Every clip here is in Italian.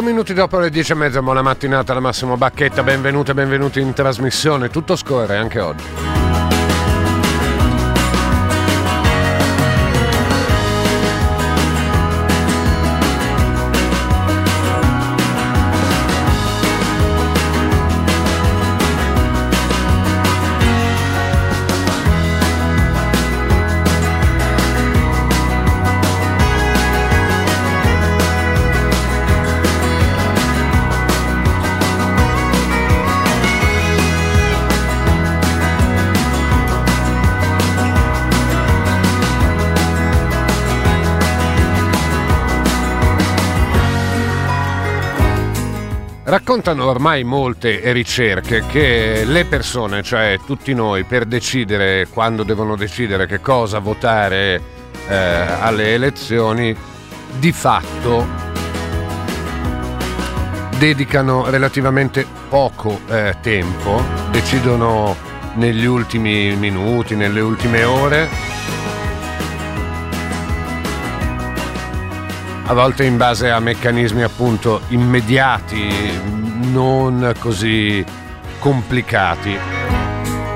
8 minuti dopo le 10 e mezza, buona mattinata da Massimo Bacchetta, benvenuti e benvenuti in trasmissione, tutto scorre anche oggi. Raccontano ormai molte ricerche che le persone, cioè tutti noi, per decidere quando devono decidere che cosa votare eh, alle elezioni, di fatto dedicano relativamente poco eh, tempo, decidono negli ultimi minuti, nelle ultime ore a volte in base a meccanismi appunto immediati, non così complicati.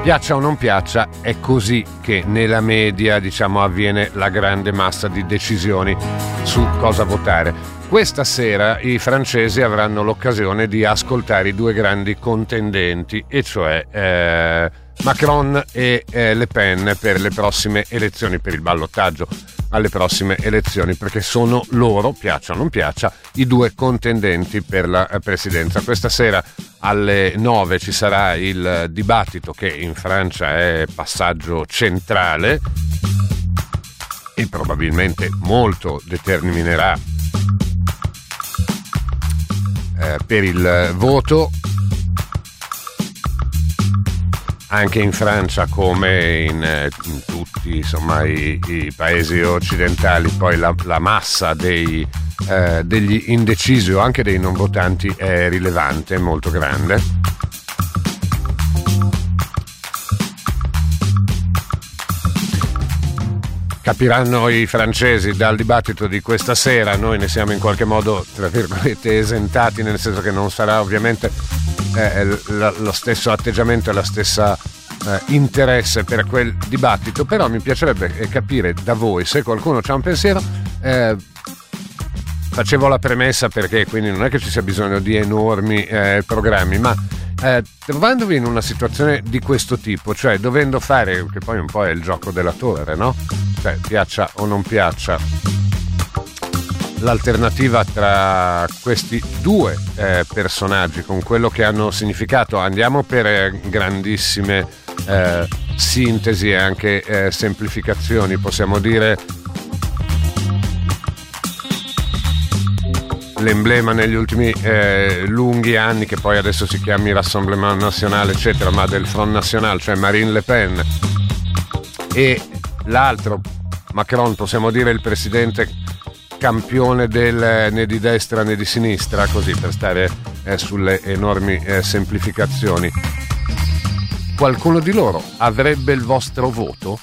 Piaccia o non piaccia, è così che nella media diciamo, avviene la grande massa di decisioni su cosa votare. Questa sera i francesi avranno l'occasione di ascoltare i due grandi contendenti, e cioè eh, Macron e eh, Le Pen per le prossime elezioni, per il ballottaggio alle prossime elezioni, perché sono loro, piaccia o non piaccia, i due contendenti per la eh, presidenza. Questa sera alle 9 ci sarà il dibattito che in Francia è passaggio centrale e probabilmente molto determinerà eh, per il voto anche in Francia come in, eh, in tutti insomma, i, i, paesi occidentali poi la, la massa dei, eh, degli indecisi o anche dei non votanti è rilevante, molto grande. Capiranno i francesi dal dibattito di questa sera, noi ne siamo in qualche modo, tra virgolette, esentati, nel senso che non sarà ovviamente eh, lo stesso atteggiamento e la stessa eh, interesse per quel dibattito, però mi piacerebbe eh, capire da voi se qualcuno ha un pensiero. Eh, facevo la premessa perché quindi non è che ci sia bisogno di enormi eh, programmi, ma eh, trovandovi in una situazione di questo tipo, cioè dovendo fare, che poi un po' è il gioco della torre, no? Cioè piaccia o non piaccia, l'alternativa tra questi due eh, personaggi con quello che hanno significato. Andiamo per eh, grandissime eh, sintesi e anche eh, semplificazioni, possiamo dire l'emblema negli ultimi eh, lunghi anni che poi adesso si chiami Rassemblement National eccetera ma del Front National cioè Marine Le Pen e l'altro Macron possiamo dire il presidente campione del né di destra né di sinistra, così per stare eh, sulle enormi eh, semplificazioni. Qualcuno di loro avrebbe il vostro voto?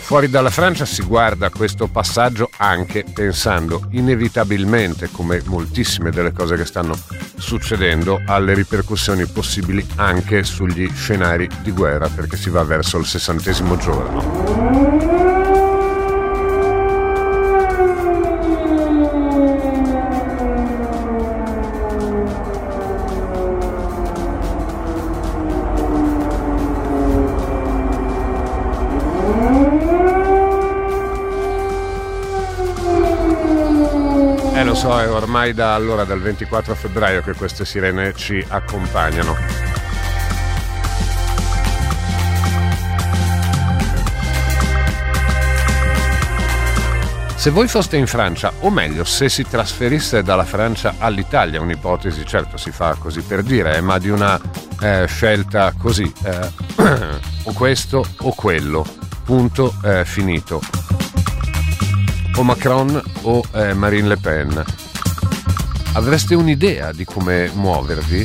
Fuori dalla Francia si guarda questo passaggio anche pensando inevitabilmente, come moltissime delle cose che stanno succedendo, alle ripercussioni possibili anche sugli scenari di guerra, perché si va verso il sessantesimo giorno. So, è ormai da allora, dal 24 febbraio, che queste sirene ci accompagnano. Se voi foste in Francia, o meglio, se si trasferisse dalla Francia all'Italia, un'ipotesi certo si fa così per dire, eh, ma di una eh, scelta così, eh, o questo o quello, punto eh, finito o Macron o eh, Marine Le Pen. Avreste un'idea di come muovervi?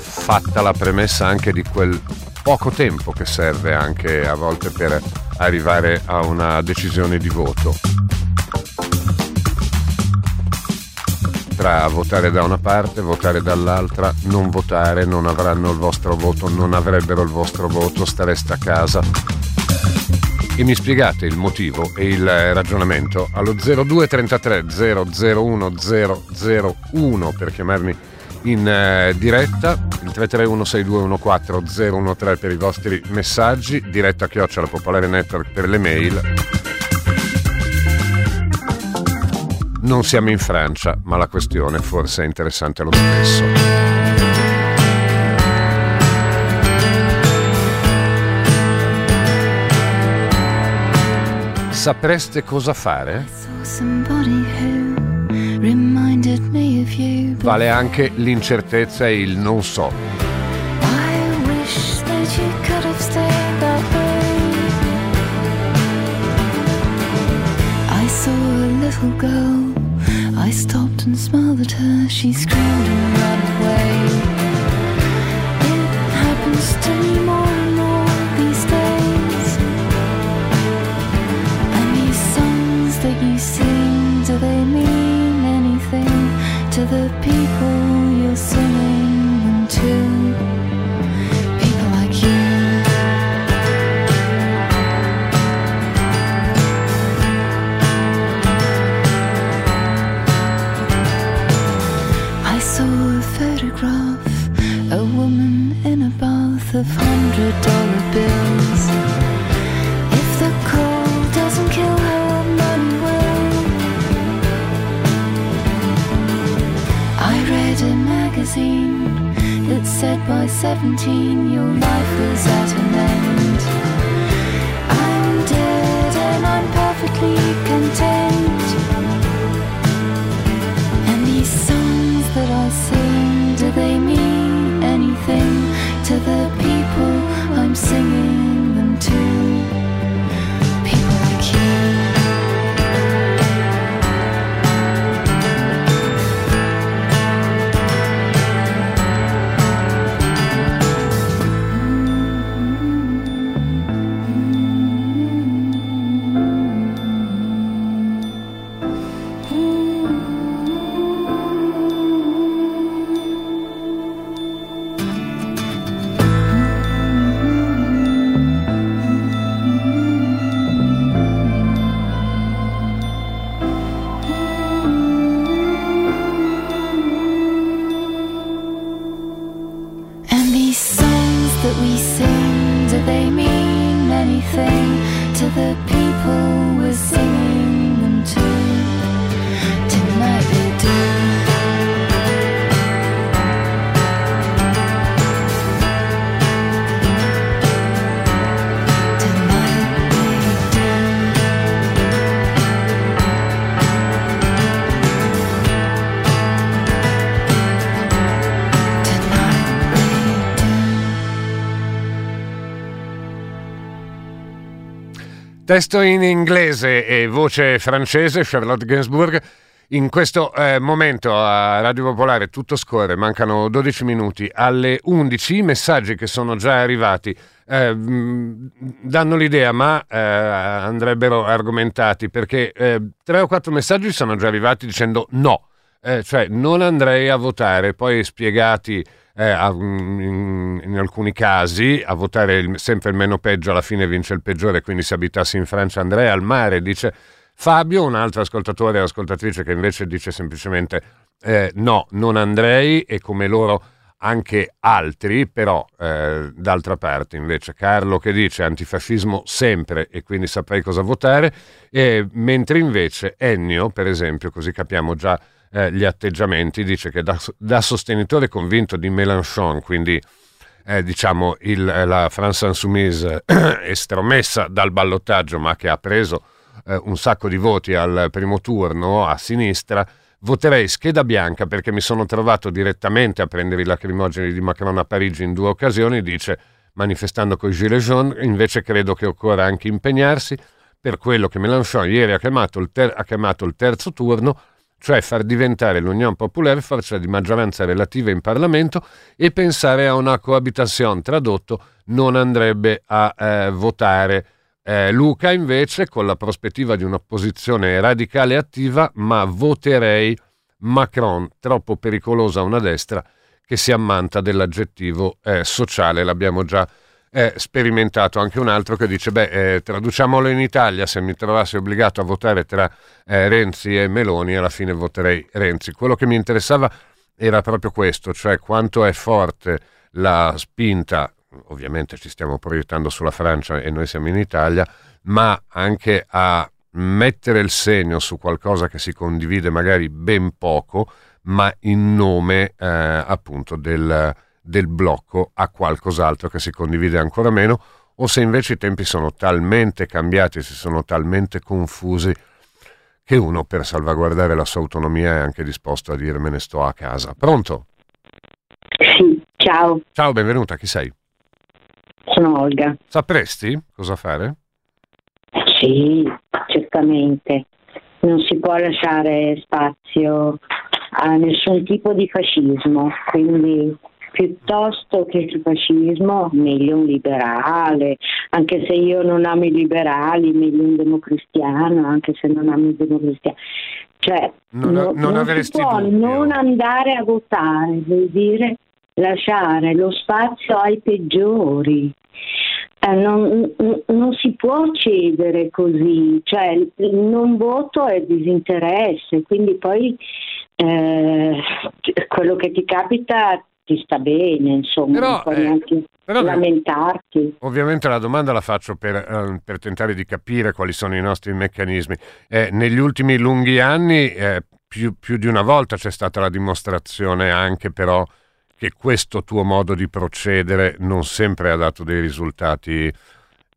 Fatta la premessa anche di quel poco tempo che serve anche a volte per arrivare a una decisione di voto. Tra votare da una parte, votare dall'altra, non votare, non avranno il vostro voto, non avrebbero il vostro voto, stareste a casa. E mi spiegate il motivo e il ragionamento allo 0233 001 001 per chiamarmi in eh, diretta, il 331 6214 013 per i vostri messaggi, diretta chiocciola Popolare Network per le mail. Non siamo in Francia, ma la questione forse è interessante lo stesso. Sapreste cosa fare? Vale anche l'incertezza e il non so. I stopped and smiled at her. She screamed and ran away. 17 your life was at an end. I'm dead and I'm perfectly content. And these songs that I sing, do they mean anything to the people I'm singing Testo in inglese e voce francese, Charlotte Gainsbourg. In questo eh, momento a Radio Popolare tutto scorre, mancano 12 minuti alle 11. I messaggi che sono già arrivati eh, danno l'idea, ma eh, andrebbero argomentati perché eh, tre o quattro messaggi sono già arrivati dicendo no, eh, cioè non andrei a votare, poi spiegati eh, a, in, in, alcuni casi a votare il, sempre il meno peggio, alla fine vince il peggiore, quindi se abitassi in Francia andrei al mare, dice Fabio, un altro ascoltatore e ascoltatrice che invece dice semplicemente eh, no, non andrei e come loro anche altri, però eh, d'altra parte invece Carlo che dice antifascismo sempre e quindi saprei cosa votare, mentre invece Ennio, per esempio, così capiamo già eh, gli atteggiamenti, dice che da, da, sostenitore convinto di Mélenchon, quindi eh, diciamo il, eh, la France Insoumise estromessa dal ballottaggio ma che ha preso eh, un sacco di voti al primo turno a sinistra, voterei scheda bianca perché mi sono trovato direttamente a prendere i lacrimogeni di Macron a Parigi in due occasioni, dice manifestando con i Gilets jaunes, invece credo che occorra anche impegnarsi per quello che Mélenchon ieri ha chiamato il, ter- ha chiamato il terzo turno, cioè far diventare l'Unione Popolare forza di maggioranza relativa in Parlamento e pensare a una coabitazione. Tradotto, non andrebbe a eh, votare Eh, Luca invece con la prospettiva di un'opposizione radicale attiva, ma voterei Macron, troppo pericolosa una destra che si ammanta dell'aggettivo eh, sociale, l'abbiamo già eh, sperimentato anche un altro che dice, beh, eh, traduciamolo in Italia, se mi trovassi obbligato a votare tra eh, Renzi e Meloni, alla fine voterei Renzi. Quello che mi interessava era proprio questo, cioè quanto è forte la spinta ovviamente ci stiamo proiettando sulla Francia e noi siamo in Italia, ma anche a mettere il segno su qualcosa che si condivide magari ben poco, ma in nome eh, appunto del, del blocco a qualcos'altro che si condivide ancora meno, o se invece i tempi sono talmente cambiati, si sono talmente confusi che uno per salvaguardare la sua autonomia è anche disposto a dire me ne sto a casa. Pronto? Sì, ciao. Ciao, benvenuta, chi sei? Sono Olga. Sapresti cosa fare? Sì, certamente. Non si può lasciare spazio a nessun tipo di fascismo, quindi piuttosto che il fascismo, meglio un liberale, anche se io non amo i liberali, meglio un democristiano, anche se non amo i democristiani. Cioè, non, non, non, non si può dubbio. non andare a votare, vuol dire lasciare lo spazio ai peggiori. Eh, non, non, si può cedere così, cioè il non voto è disinteresse, quindi poi eh, quello che ti capita ti sta bene, insomma, però, non puoi eh, neanche però, lamentarti. Ovviamente la domanda la faccio per, uh, per, tentare di capire quali sono i nostri meccanismi. Eh, negli ultimi lunghi anni, eh, più, più, di una volta c'è stata la dimostrazione anche però che questo tuo modo di procedere non sempre ha dato dei risultati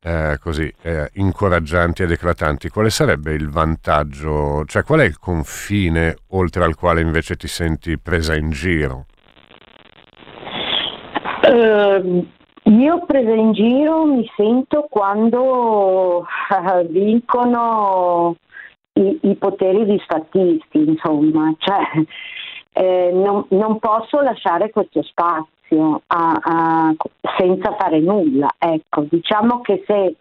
eh, così eh, incoraggianti ed eclatanti. Quale sarebbe il vantaggio, cioè qual è il confine oltre al quale invece ti senti presa in giro? Uh, io presa in giro mi sento quando uh, vincono i, i poteri disfattisti, insomma, cioè eh, non, non, posso lasciare questo spazio a, a, senza fare nulla. Ecco, diciamo che se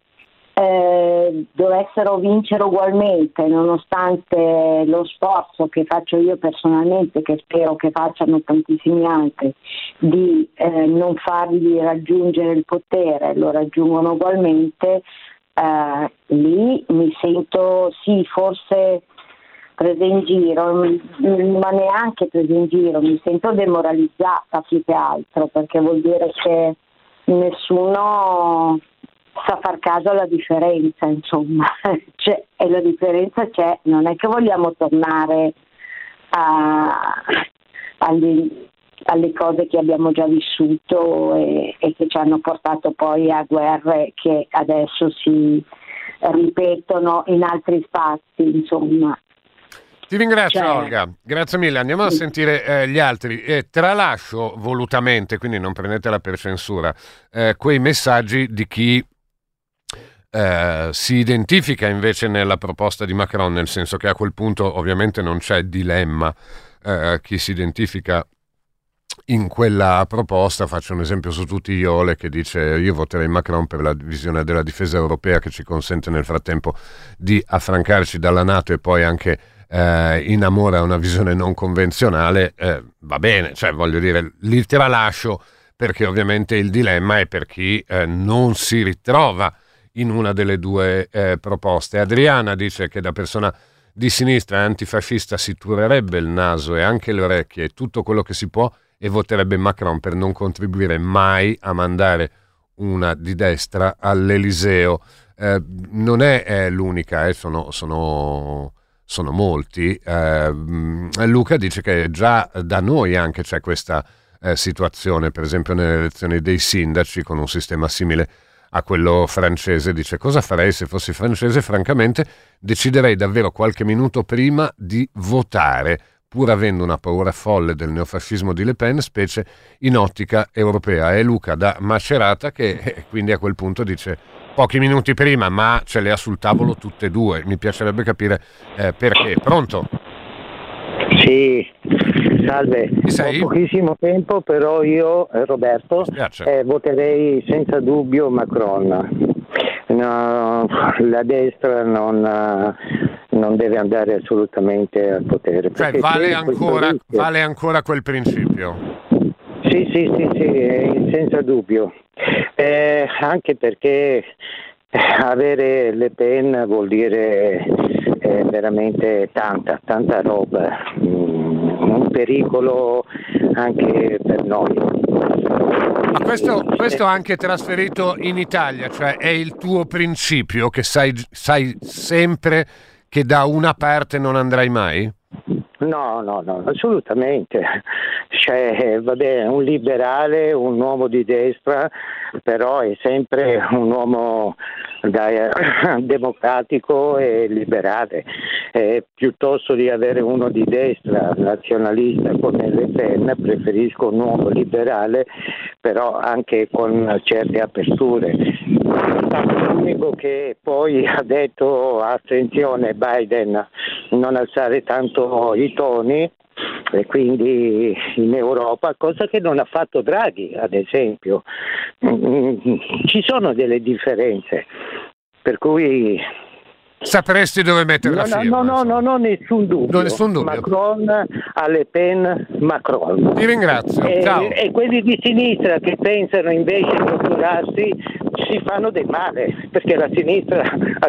eh, dovessero vincere ugualmente, nonostante lo sforzo che faccio io personalmente, che spero che facciano tantissimi altri, di eh, non fargli raggiungere il potere, lo raggiungono ugualmente, eh, lì mi sento sì, forse presa in giro, ma neanche presa in giro, mi sento demoralizzata più che altro perché vuol dire che nessuno sa far caso alla differenza, insomma, c'è, e la differenza c'è, non è che vogliamo tornare a, agli, alle cose che abbiamo già vissuto e, e che ci hanno portato poi a guerre che adesso si ripetono in altri spazi, insomma. Ti ringrazio cioè... Olga, grazie mille. Andiamo a sentire eh, gli altri. Eh, tralascio volutamente, quindi non prendetela per censura, eh, quei messaggi di chi eh, si identifica invece nella proposta di Macron, nel senso che a quel punto ovviamente non c'è dilemma. Eh, chi si identifica in quella proposta, faccio un esempio su tutti Iole che dice io voterei Macron per la visione della difesa europea che ci consente nel frattempo di affrancarci dalla Nato e poi anche eh, innamora una visione non convenzionale, eh, va bene, cioè voglio dire, li tralascio perché ovviamente il dilemma è per chi eh, non si ritrova in una delle due eh, proposte. Adriana dice che da persona di sinistra antifascista si turerebbe il naso e anche le orecchie e tutto quello che si può e voterebbe Macron per non contribuire mai a mandare una di destra all'Eliseo. Eh, non è, è l'unica, eh, sono, sono sono molti. Eh, Luca dice che già da noi anche c'è questa eh, situazione, per esempio nelle elezioni dei sindaci con un sistema simile a quello francese. Dice cosa farei se fossi francese? Francamente deciderei davvero qualche minuto prima di votare pur avendo una paura folle del neofascismo di Le Pen, specie in ottica europea. È Luca da Macerata che eh, quindi a quel punto dice pochi minuti prima, ma ce le ha sul tavolo tutte e due. Mi piacerebbe capire eh, perché. Pronto? Sì, salve. Ho pochissimo tempo, però io, eh, Roberto, eh, voterei senza dubbio Macron. no, la destra non, non, deve andare assolutamente al potere. Cioè vale ancora, vale ancora quel principio? Sì, sì, sì, sì senza dubbio. Eh, anche perché avere Le Pen vuol dire eh, veramente tanta, tanta roba, mm, un pericolo anche per noi. Ma questo, questo anche trasferito in Italia, cioè è il tuo principio che sai, sai sempre che da una parte non andrai mai? No, no, no, assolutamente. Cioè, vabbè, un liberale, un uomo di destra, però è sempre un uomo da, democratico e liberale. Eh, piuttosto di avere uno di destra, nazionalista come Le Pen, preferisco un uomo liberale, però anche con certe aperture. L'unico che poi ha detto attenzione Biden non alzare tanto i toni e quindi in Europa, cosa che non ha fatto Draghi ad esempio. Ci sono delle differenze, per cui Sapresti dove mettere no, la firma? No, no, no, no, nessun dubbio. No, nessun dubbio. Macron, alle Pen, Macron. Ti ringrazio. E, Ciao. e quelli di sinistra che pensano invece di dottorarsi si fanno del male, perché la sinistra ha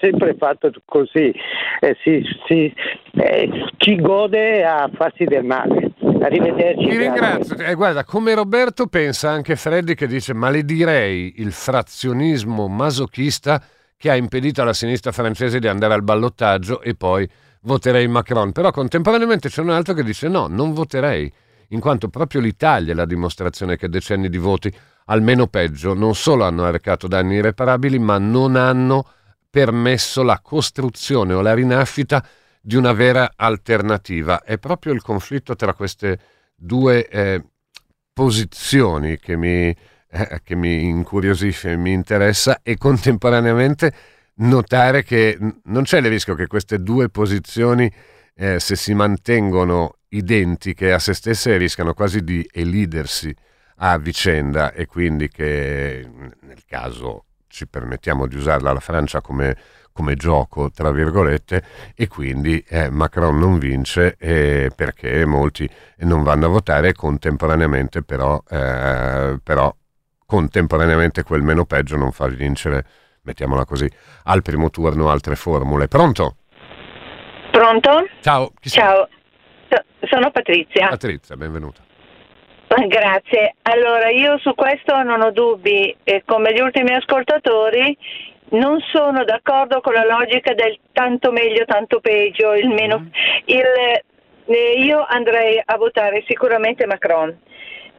sempre fatto così, eh, si, si, eh, ci gode a farsi del male. Arrivederci. Ti ringrazio. Eh, guarda, come Roberto pensa anche Freddy che dice maledirei il frazionismo masochista che ha impedito alla sinistra francese di andare al ballottaggio e poi voterei Macron. Però contemporaneamente c'è un altro che dice no, non voterei, in quanto proprio l'Italia è la dimostrazione che decenni di voti, almeno peggio, non solo hanno arrecato danni irreparabili, ma non hanno permesso la costruzione o la rinascita di una vera alternativa. È proprio il conflitto tra queste due eh, posizioni che mi, eh, che mi incuriosisce e mi interessa e contemporaneamente notare che non c'è il rischio che queste due posizioni, eh, se si mantengono identiche a se stesse, rischiano quasi di elidersi a vicenda e quindi che nel caso ci permettiamo di usarla la Francia come, come gioco, tra virgolette, e quindi eh, Macron non vince eh, perché molti non vanno a votare contemporaneamente però, eh, però contemporaneamente quel meno peggio non fa vincere, mettiamola così, al primo turno altre formule. Pronto? Pronto? Ciao. Ciao, sono Patrizia. Patrizia, benvenuta. Grazie. Allora, io su questo non ho dubbi, e come gli ultimi ascoltatori non sono d'accordo con la logica del tanto meglio, tanto peggio, il meno... Mm. Il, eh, io andrei a votare sicuramente Macron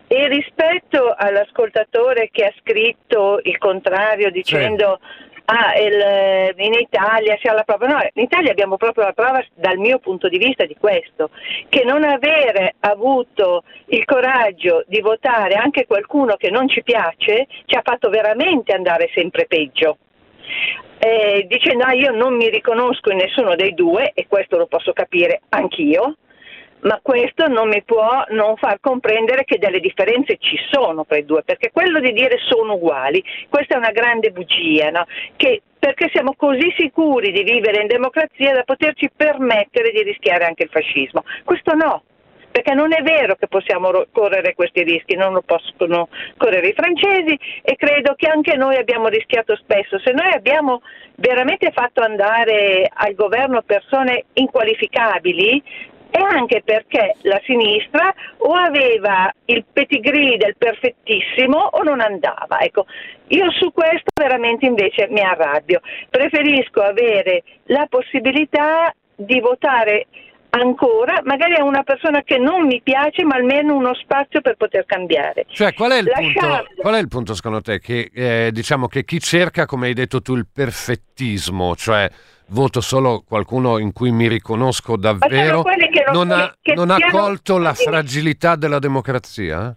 e rispetto all'ascoltatore che ha scritto il contrario dicendo sì. ah, il, in Italia si ha la prova, no, in Italia abbiamo proprio la prova dal mio punto di vista di questo, che non avere avuto il coraggio di votare anche qualcuno che non ci piace ci ha fatto veramente andare sempre peggio. Eh, dicendo ah, io non mi riconosco in nessuno dei due e questo lo posso capire anch'io ma questo non mi può non far comprendere che delle differenze ci sono tra i due, perché quello di dire sono uguali, questa è una grande bugia, no? che, perché siamo così sicuri di vivere in democrazia da poterci permettere di rischiare anche il fascismo. Questo no, perché non è vero che possiamo correre questi rischi, non lo possono correre i francesi e credo che anche noi abbiamo rischiato spesso. Se noi abbiamo veramente fatto andare al governo persone inqualificabili, e anche perché la sinistra o aveva il pedigree del perfettissimo o non andava. Ecco, io su questo veramente invece mi arrabbio. Preferisco avere la possibilità di votare ancora, magari a una persona che non mi piace, ma almeno uno spazio per poter cambiare. Cioè, qual è il, punto, qual è il punto, secondo te? Che eh, diciamo che chi cerca, come hai detto tu, il perfettismo, cioè voto solo qualcuno in cui mi riconosco davvero, non, non, ha, non ha colto la fragilità della democrazia?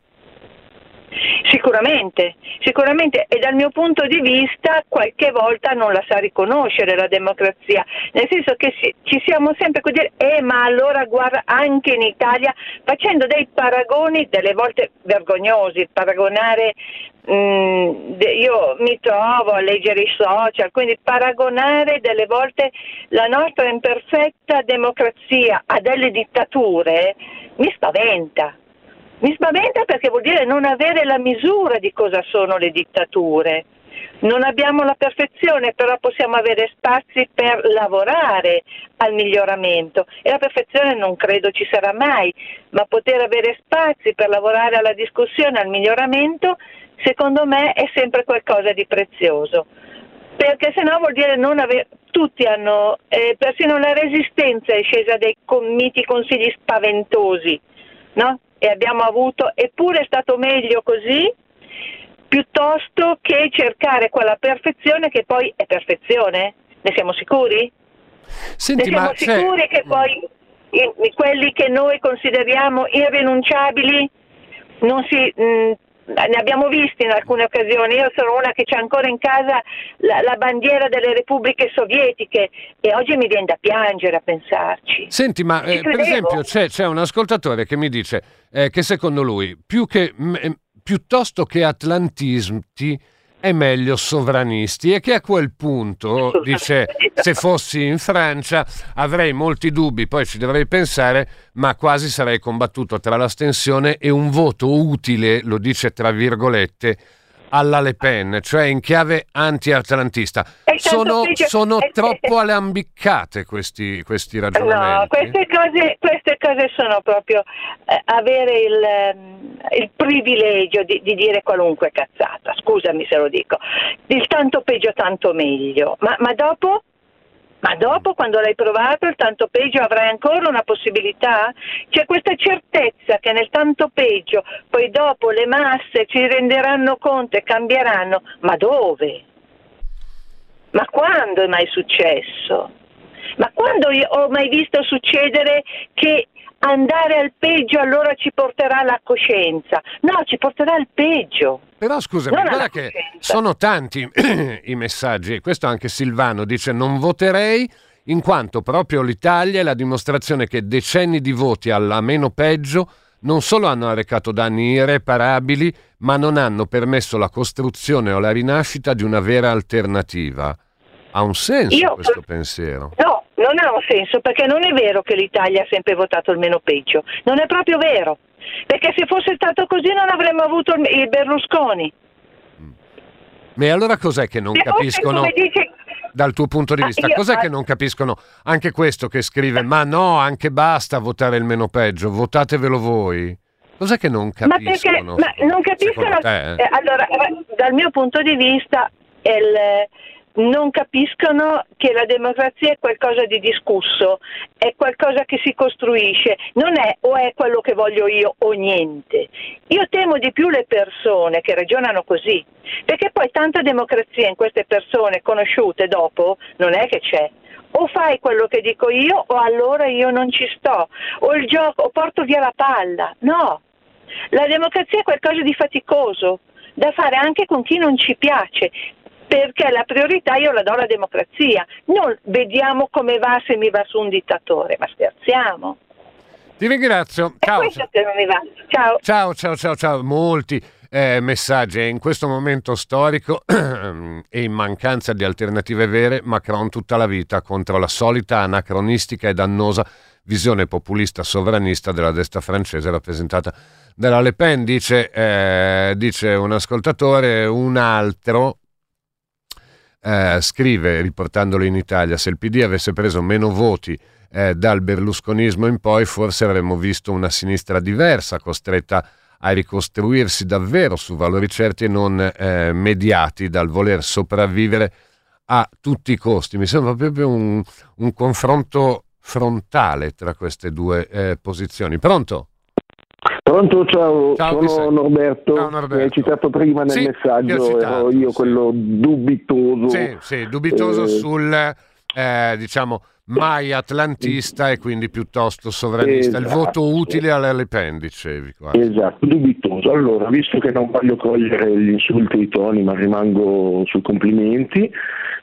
Sicuramente, sicuramente e dal mio punto di vista qualche volta non la sa riconoscere la democrazia, nel senso che ci siamo sempre a dire, eh ma allora guarda anche in Italia facendo dei paragoni delle volte vergognosi, paragonare Mm, io mi trovo a leggere i social, quindi paragonare delle volte la nostra imperfetta democrazia a delle dittature mi spaventa. Mi spaventa perché vuol dire non avere la misura di cosa sono le dittature. Non abbiamo la perfezione, però possiamo avere spazi per lavorare al miglioramento e la perfezione non credo ci sarà mai, ma poter avere spazi per lavorare alla discussione, al miglioramento secondo me è sempre qualcosa di prezioso. Perché se no vuol dire non avere. Tutti hanno, eh, persino la resistenza è scesa dai miti consigli spaventosi, no? E abbiamo avuto, eppure è stato meglio così, piuttosto che cercare quella perfezione che poi è perfezione. Ne siamo sicuri? Senti, ne siamo sicuri c'è... che poi i, quelli che noi consideriamo irrinunciabili non si, mh, ne abbiamo visti in alcune occasioni, io sono una che c'è ancora in casa la, la, bandiera delle repubbliche sovietiche e oggi mi viene da piangere a pensarci. Senti, ma eh, per esempio c'è, c'è, un ascoltatore che mi dice eh, che secondo lui più che, m- piuttosto che atlantisti è meglio sovranisti. E che a quel punto, dice, se fossi in Francia avrei molti dubbi, poi ci dovrei pensare, ma quasi sarei combattuto tra l'astensione e un voto utile, lo dice tra virgolette, alla Le Pen, cioè in chiave anti-atlantista. Sono, sono troppo alambiccate questi, questi, ragionamenti? No, queste cose, queste cose sono proprio eh, avere il, ehm, il privilegio di, di, dire qualunque cazzata, scusami se lo dico, il tanto peggio tanto meglio, ma, ma dopo ma dopo, quando l'hai provato, il tanto peggio avrai ancora una possibilità? C'è questa certezza che nel tanto peggio, poi dopo le masse ci renderanno conto e cambieranno. Ma dove? Ma quando è mai successo? Ma quando ho mai visto succedere che andare al peggio allora ci porterà alla coscienza? No, ci porterà al peggio. Però scusami, guarda che sono tanti i messaggi, questo anche Silvano dice non voterei in quanto proprio l'Italia è la dimostrazione che decenni di voti alla meno peggio non solo hanno arrecato danni irreparabili, ma non hanno permesso la costruzione o la rinascita di una vera alternativa. Ha un senso Io, questo pensiero? No, non ha un senso perché non è vero che l'Italia ha sempre votato il meno peggio, non è proprio vero, perché se fosse stato così non avremmo avuto il Berlusconi. Ma mm. allora cos'è che non se capiscono? Dice... Dal tuo punto di ah, vista, ah, io... cos'è che non capiscono? Anche questo che scrive, ma no, anche basta votare il meno peggio, votatevelo voi. Cos'è che non capiscono? Ma, perché, ma non capiscono. Eh? allora, dal mio punto di vista, il, non capiscono che la democrazia è qualcosa di discusso, è qualcosa che si costruisce, non è o è quello che voglio io o niente. Io temo di più le persone che ragionano così, perché poi tanta democrazia in queste persone conosciute dopo non è che c'è. O fai quello che dico io o allora io non ci sto, o il gioco, o porto via la palla. No, la democrazia è qualcosa di faticoso, da fare anche con chi non ci piace, perché la priorità io la do alla democrazia, non vediamo come va se mi va su un dittatore, ma scherziamo. Ti ringrazio. Ciao. Ciao. ciao. ciao, ciao, ciao, Molti eh, messaggi. In questo momento storico e in mancanza di alternative vere, Macron tutta la vita contro la solita anacronistica e dannosa visione populista sovranista della destra francese rappresentata dalla Le Pen, dice, eh, dice un ascoltatore, un altro eh, scrive, riportandolo in Italia, se il PD avesse preso meno voti eh, dal berlusconismo in poi, forse avremmo visto una sinistra diversa, costretta a ricostruirsi davvero su valori certi e non eh, mediati dal voler sopravvivere a tutti i costi. Mi sembra proprio un, un confronto frontale tra queste due eh, posizioni. Pronto? Pronto, ciao, ciao sono Norberto, ciao, Norberto. hai citato prima nel sì, messaggio, ero io sì. quello dubitoso. Sì, sì dubitoso eh, sul, eh, diciamo, mai atlantista e quindi piuttosto sovranista. Esatto. Il voto utile alle Le Pen, dicevi. Quasi. Esatto, dubitoso. Allora, visto che non voglio cogliere gli insulti e i toni, ma rimango sui complimenti,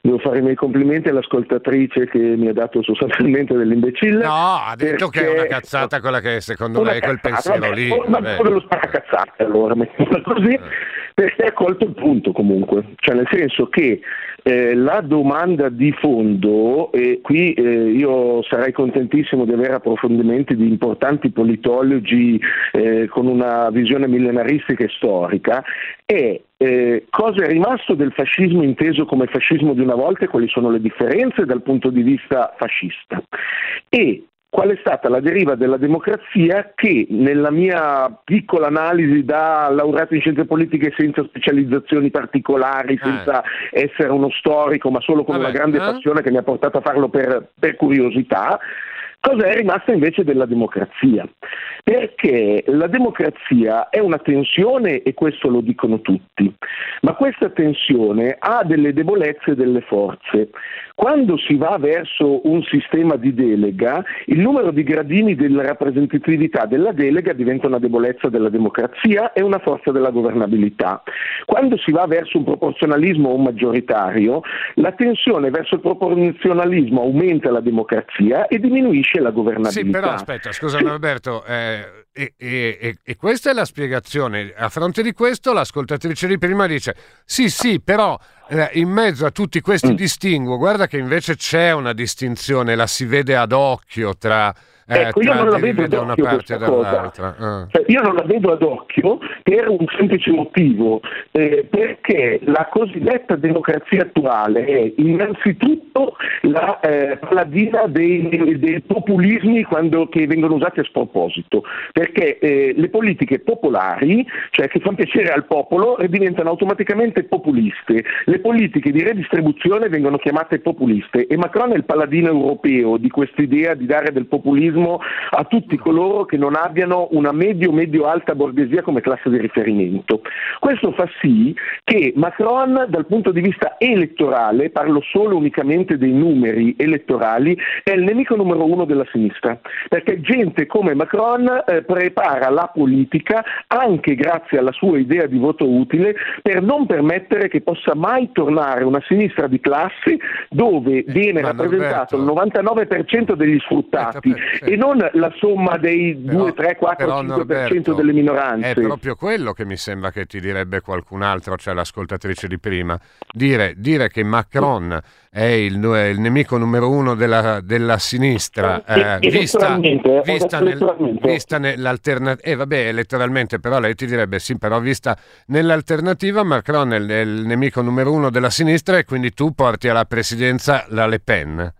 devo fare i miei complimenti all'ascoltatrice che mi ha dato sostanzialmente dell'imbecille. No, ha detto che è una cazzata quella che secondo lei quel pensiero vabbè, lì. Ma come lo sparacazzate allora, mettiamola così, eh. Perché ha colto il punto comunque, cioè nel senso che eh, la domanda di fondo, e qui eh, io sarei contentissimo di avere approfondimenti di importanti politologi eh, con una visione millenaristica e storica, è eh, cosa è rimasto del fascismo inteso come fascismo di una volta e quali sono le differenze dal punto di vista fascista. E qual è stata la deriva della democrazia che nella mia piccola analisi da laureato in scienze politiche senza specializzazioni particolari, eh. senza eh. essere uno storico, ma solo con Vabbè, una grande eh? passione che mi ha portato a farlo per, per curiosità, Cosa è rimasta invece della democrazia? Perché la democrazia è una tensione e questo lo dicono tutti, ma questa tensione ha delle debolezze e delle forze. Quando si va verso un sistema di delega, il numero di gradini della rappresentatività della delega diventa una debolezza della democrazia e una forza della governabilità. Quando si va verso un proporzionalismo o un maggioritario, la tensione verso il proporzionalismo aumenta la democrazia e diminuisce la governabilità. Sì, però aspetta, scusa Alberto, eh, e, e, e, questa è la spiegazione. A fronte di questo, l'ascoltatrice di prima dice: Sì, sì, però in mezzo a tutti questi mm. distinguo, guarda che invece c'è una distinzione, la si vede ad occhio tra eh, ecco, io non la vedo da una parte dall'altra. Ah. Cioè, io non la vedo ad occhio per un semplice motivo, eh, perché la cosiddetta democrazia attuale è innanzitutto la eh, paladina dei, dei populismi quando, che vengono usati a sproposito, perché eh, le politiche popolari, cioè che fanno piacere al popolo, diventano automaticamente populiste. Le politiche di redistribuzione vengono chiamate populiste e Macron è il paladino europeo di questa idea di dare del populismo populismo a tutti coloro che non abbiano una medio-medio-alta borghesia come classe di riferimento. Questo fa sì che Macron dal punto di vista elettorale, parlo solo unicamente dei numeri elettorali, è il nemico numero uno della sinistra, perché gente come Macron eh, prepara la politica anche grazie alla sua idea di voto utile per non permettere che possa mai tornare una sinistra di classe dove eh, viene rappresentato il 99% degli sfruttati e non la somma dei però, 2, 3, 4, però, 5% Norberto, delle minoranze. È proprio quello che mi sembra che ti direbbe qualcun altro, cioè l'ascoltatrice di prima. Dire, dire che Macron è il, il, nemico numero uno della, della sinistra, eh, vista, vista, nel, vista nell'alternativa, eh, vabbè, elettoralmente, però lei ti direbbe sì, però vista nell'alternativa, Macron è il, è il nemico numero uno della sinistra e quindi tu porti alla presidenza la Le Pen.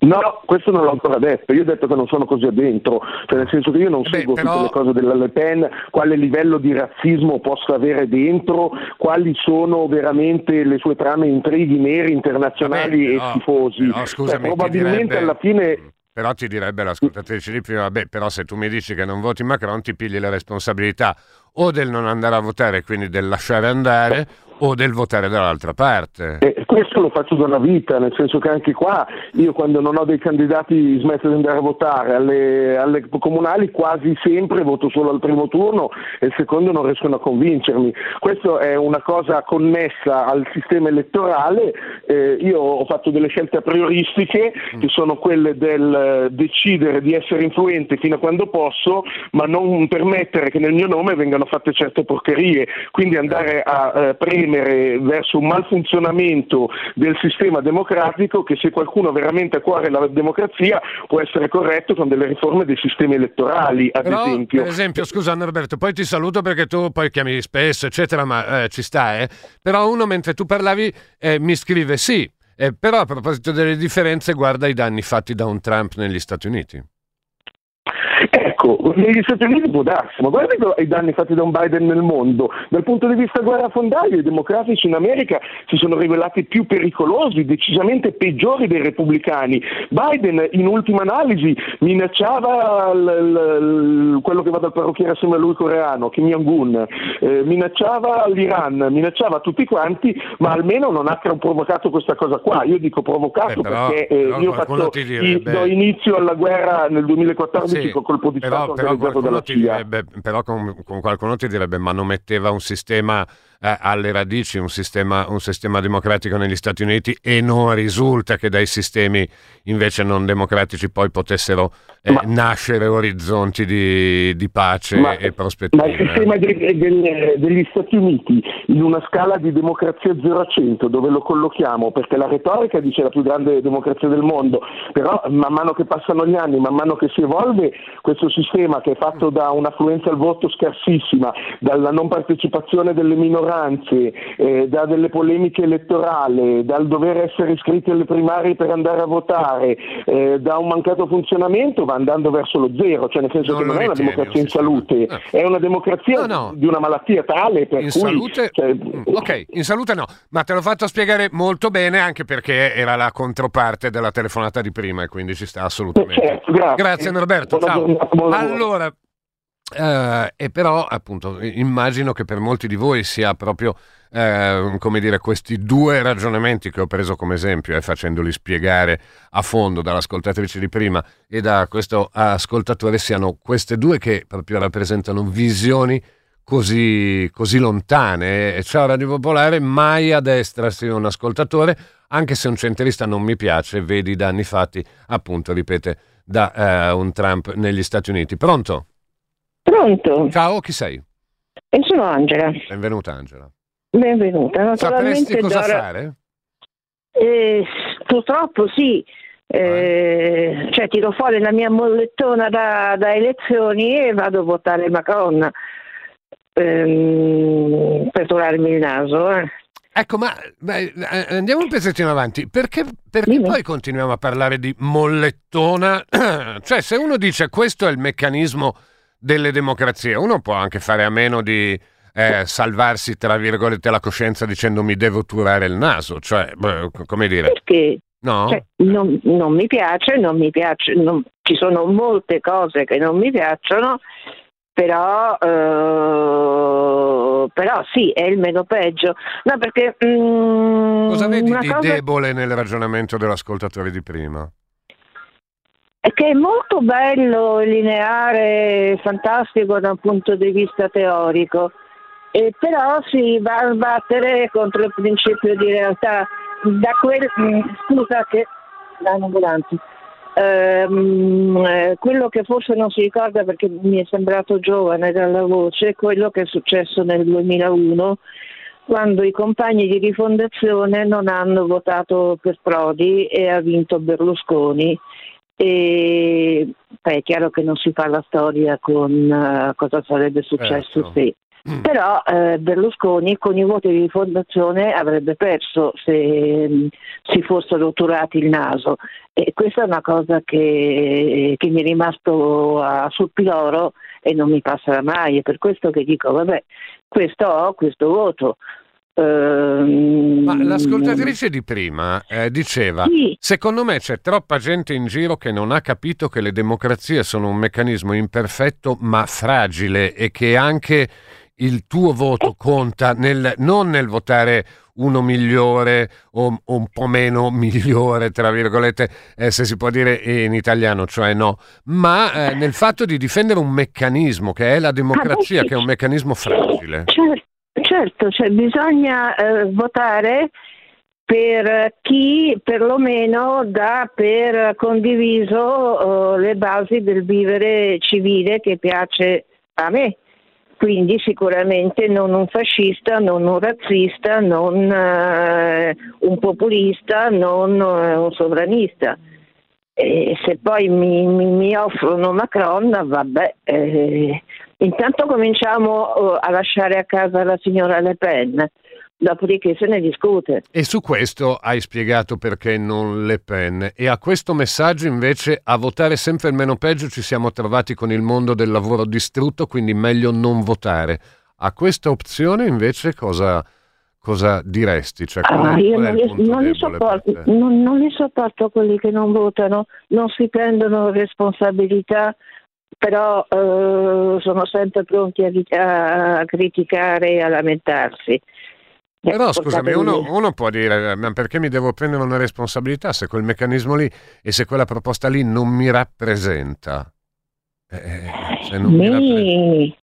No, questo non l'ho ancora detto, io ho detto che non sono così addentro, cioè nel senso che io non Beh, seguo però... tutte le cose della Le Pen, quale livello di razzismo possa avere dentro, quali sono veramente le sue trame intrighi neri internazionali Vabbè, e tifosi. No, scusami, cioè, probabilmente direbbe... alla fine però ti direbbe l'ascoltatrice di prima, vabbè, però se tu mi dici che non voti Macron ti pigli la responsabilità o del non andare a votare, quindi del lasciare andare, o del votare dall'altra parte. Eh, questo lo faccio da una vita, nel senso che anche qua io quando non ho dei candidati smetto di andare a votare, alle, alle comunali quasi sempre voto solo al primo turno e il secondo non riescono a convincermi. Questa è una cosa connessa al sistema elettorale, eh, io ho fatto delle scelte a prioristiche mm. che sono quelle del decidere di essere influente fino a quando posso, ma non permettere che nel mio nome vengano fatte certe porcherie, quindi andare a eh, premere tendere verso un malfunzionamento del sistema democratico che se qualcuno veramente ha a cuore la democrazia può essere corretto con delle riforme dei sistemi elettorali, ad Però, esempio. Per esempio, scusa Norberto, poi ti saluto perché tu poi chiami spesso, eccetera, ma eh, ci sta, eh. Però uno mentre tu parlavi eh, mi scrive sì, eh, però a proposito delle differenze guarda i danni fatti da un Trump negli Stati Uniti Ecco, negli Stati Uniti può darsi, ma guarda i danni fatti da un Biden nel mondo. Dal punto di vista guerrafondaio, i democratici in America si sono rivelati più pericolosi, decisamente peggiori dei repubblicani. Biden, in ultima analisi, minacciava l- l- quello che va dal parrucchiere assieme a lui coreano, Kim Jong-un, eh, minacciava l'Iran, minacciava tutti quanti, ma almeno non ha provocato questa cosa qua. Io dico provocato Beh, però, perché eh, io ho fatto, do inizio alla guerra nel 2014 sì, col colpo di però, però CIA. Direbbe, però con, con, qualcuno ti direbbe ma non metteva un sistema eh, alle radici, un sistema, un sistema democratico negli Stati Uniti e non risulta che dai sistemi invece non democratici poi potessero eh, ma, nascere orizzonti di, di pace ma, e prospettive. Ma il sistema de, de, degli Stati Uniti in una scala di democrazia 0 a 100 dove lo collochiamo? Perché la retorica dice la più grande democrazia del mondo, però man mano che passano gli anni, man mano che si evolve questo sistema che è fatto da un'affluenza al voto scarsissima, dalla non partecipazione delle minoranze, eh, da delle polemiche elettorali, dal dover essere iscritti alle primarie per andare a votare, eh, da un mancato funzionamento va andando verso lo zero, cioè nel senso non che non è una democrazia in salute, no. è una democrazia no, no. di una malattia tale per in cui... Salute, cioè, mm, ok, in salute no, ma te l'ho fatto spiegare molto bene anche perché era la controparte della telefonata di prima e quindi ci sta assolutamente. Certo, grazie. grazie Norberto, ciao. Allora, eh, e però appunto immagino che per molti di voi sia proprio eh, come dire questi due ragionamenti che ho preso come esempio e eh, facendoli spiegare a fondo dall'ascoltatrice di prima e da questo ascoltatore siano queste due che proprio rappresentano visioni così, così lontane ciao Radio Popolare mai a destra sia un ascoltatore anche se un centrista non mi piace vedi i danni fatti appunto ripete da eh, un Trump negli Stati Uniti pronto? Pronto? Ciao, chi sei? E sono Angela. Benvenuta Angela. Benvenuta. Sapresti cosa Dora... fare? Eh, purtroppo sì. Eh, cioè tiro fuori la mia mollettona da, da elezioni e vado a votare Macron ehm, per torarmi il naso. Eh. Ecco, ma beh, andiamo un pezzettino avanti. Perché, perché poi continuiamo a parlare di mollettona? cioè, se uno dice questo è il meccanismo delle democrazie. Uno può anche fare a meno di eh, salvarsi, tra virgolette, la coscienza dicendo mi devo turare il naso, cioè, beh, come dire... Perché? No? Cioè, non, non, mi piace, non mi piace, non, ci sono molte cose che non mi piacciono, però, eh, però sì, è il meno peggio. No, perché, mm, cosa vedi di cosa... debole nel ragionamento dell'ascoltatore di prima? Che è molto bello, lineare, fantastico da un punto di vista teorico, e però si va a sbattere contro il principio di realtà. Da quel, mm, scusa che l'ambulanza. Ehm, eh, quello che forse non si ricorda perché mi è sembrato giovane dalla voce è quello che è successo nel 2001 quando i compagni di rifondazione non hanno votato per Prodi e ha vinto Berlusconi e beh, è chiaro che non si fa la storia con uh, cosa sarebbe successo certo. se. Mm. Però eh, Berlusconi con i voti di fondazione avrebbe perso se mh, mm, si fossero turati il naso e questa è una cosa che, che mi è rimasto uh, sul piloro e non mi passerà mai, è per questo che dico vabbè questo ho, questo voto, Ehm, Ma l'ascoltatrice di prima eh, diceva: sì. Secondo me c'è troppa gente in giro che non ha capito che le democrazie sono un meccanismo imperfetto ma fragile e che anche il tuo voto conta nel, non nel votare uno migliore o, o, un po' meno migliore, tra virgolette, eh, se si può dire in italiano, cioè no, ma eh, nel fatto di difendere un meccanismo che è la democrazia, che è un meccanismo fragile. Certo Certo, cioè bisogna eh, votare per chi perlomeno dà per condiviso uh, le basi del vivere civile che piace a me. Quindi sicuramente non un fascista, non un razzista, non uh, un populista, non uh, un sovranista. E se poi mi, mi, mi offrono Macron, vabbè, eh, Intanto cominciamo uh, a lasciare a casa la signora Le Pen, dopodiché se ne discute. E su questo hai spiegato perché non Le Pen. E a questo messaggio invece a votare sempre il meno peggio ci siamo trovati con il mondo del lavoro distrutto, quindi meglio non votare. A questa opzione invece cosa, cosa diresti? Cioè, ah, io non li, non, li sopporto, non, non li sopporto quelli che non votano, non si prendono responsabilità però eh, sono sempre pronti a, a, criticare e a lamentarsi. Però scusami, uno, uno, può dire, ma perché mi devo prendere una responsabilità se quel meccanismo lì e se quella proposta lì non mi rappresenta? Eh, non, mi rappresenta...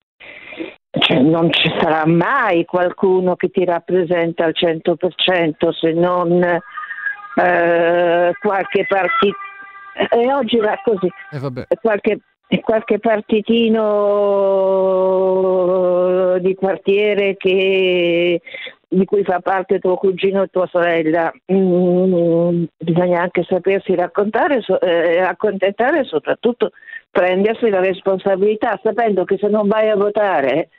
Cioè, non ci sarà mai qualcuno che ti rappresenta al 100% se non eh, qualche partito. E oggi va così. Eh, qualche qualche partitino di quartiere che, di cui fa parte tuo cugino e tua sorella. Mm, bisogna anche sapersi raccontare, eh, accontentare e soprattutto prendersi la responsabilità, sapendo che se non vai a votare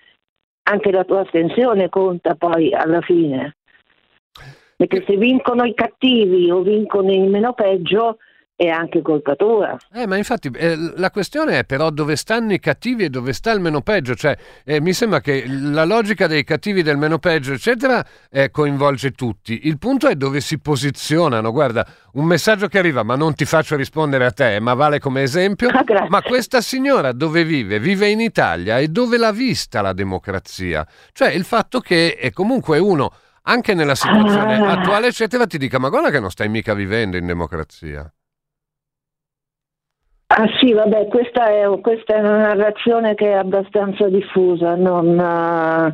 anche la tua astensione conta poi alla fine. Perché se vincono i cattivi o vincono i meno peggio, è anche colpa tua. Eh, ma infatti eh, la questione è però dove stanno i cattivi e dove sta il meno peggio, cioè eh, mi sembra che la logica dei cattivi del meno peggio, eccetera, eh, coinvolge tutti. Il punto è dove si posizionano. Guarda, un messaggio che arriva, ma non ti faccio rispondere a te, ma vale come esempio. Ah, ma questa signora dove vive? Vive in Italia e dove l'ha vista la democrazia? Cioè il fatto che è comunque uno anche nella situazione ah. attuale, eccetera, ti dica: ma guarda che non stai mica vivendo in democrazia. Ah sì, vabbè, questa è, questa è una narrazione che è abbastanza diffusa, non, uh,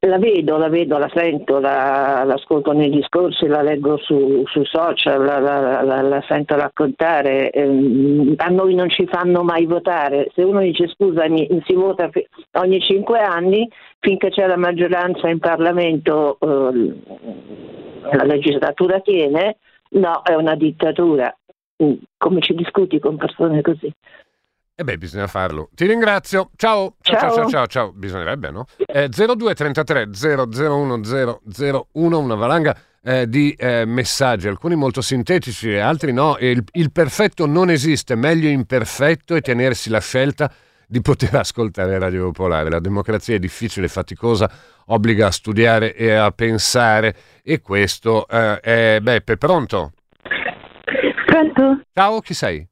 la vedo, la vedo, la sento, la, l'ascolto nei discorsi, la leggo su, su social, la, la, la, sento raccontare. Eh, a noi non ci fanno mai votare. Se uno dice scusa, si vota ogni cinque anni, finché c'è la maggioranza in Parlamento, eh, la legislatura tiene, no, è una dittatura. Come ci discuti con persone così. E eh beh, bisogna farlo. Ti ringrazio. Ciao. Ciao, ciao, ciao, ciao. ciao. Bisognerebbe, no? Eh, 0233 001 001, una valanga eh, di eh, messaggi, alcuni molto sintetici e altri no. Il, il perfetto non esiste, meglio imperfetto e tenersi la scelta di poter ascoltare Radio Popolare. La democrazia è difficile, faticosa, obbliga a studiare e a pensare e questo eh, è Beppe, pronto? Pronto? Ciao, chi sei?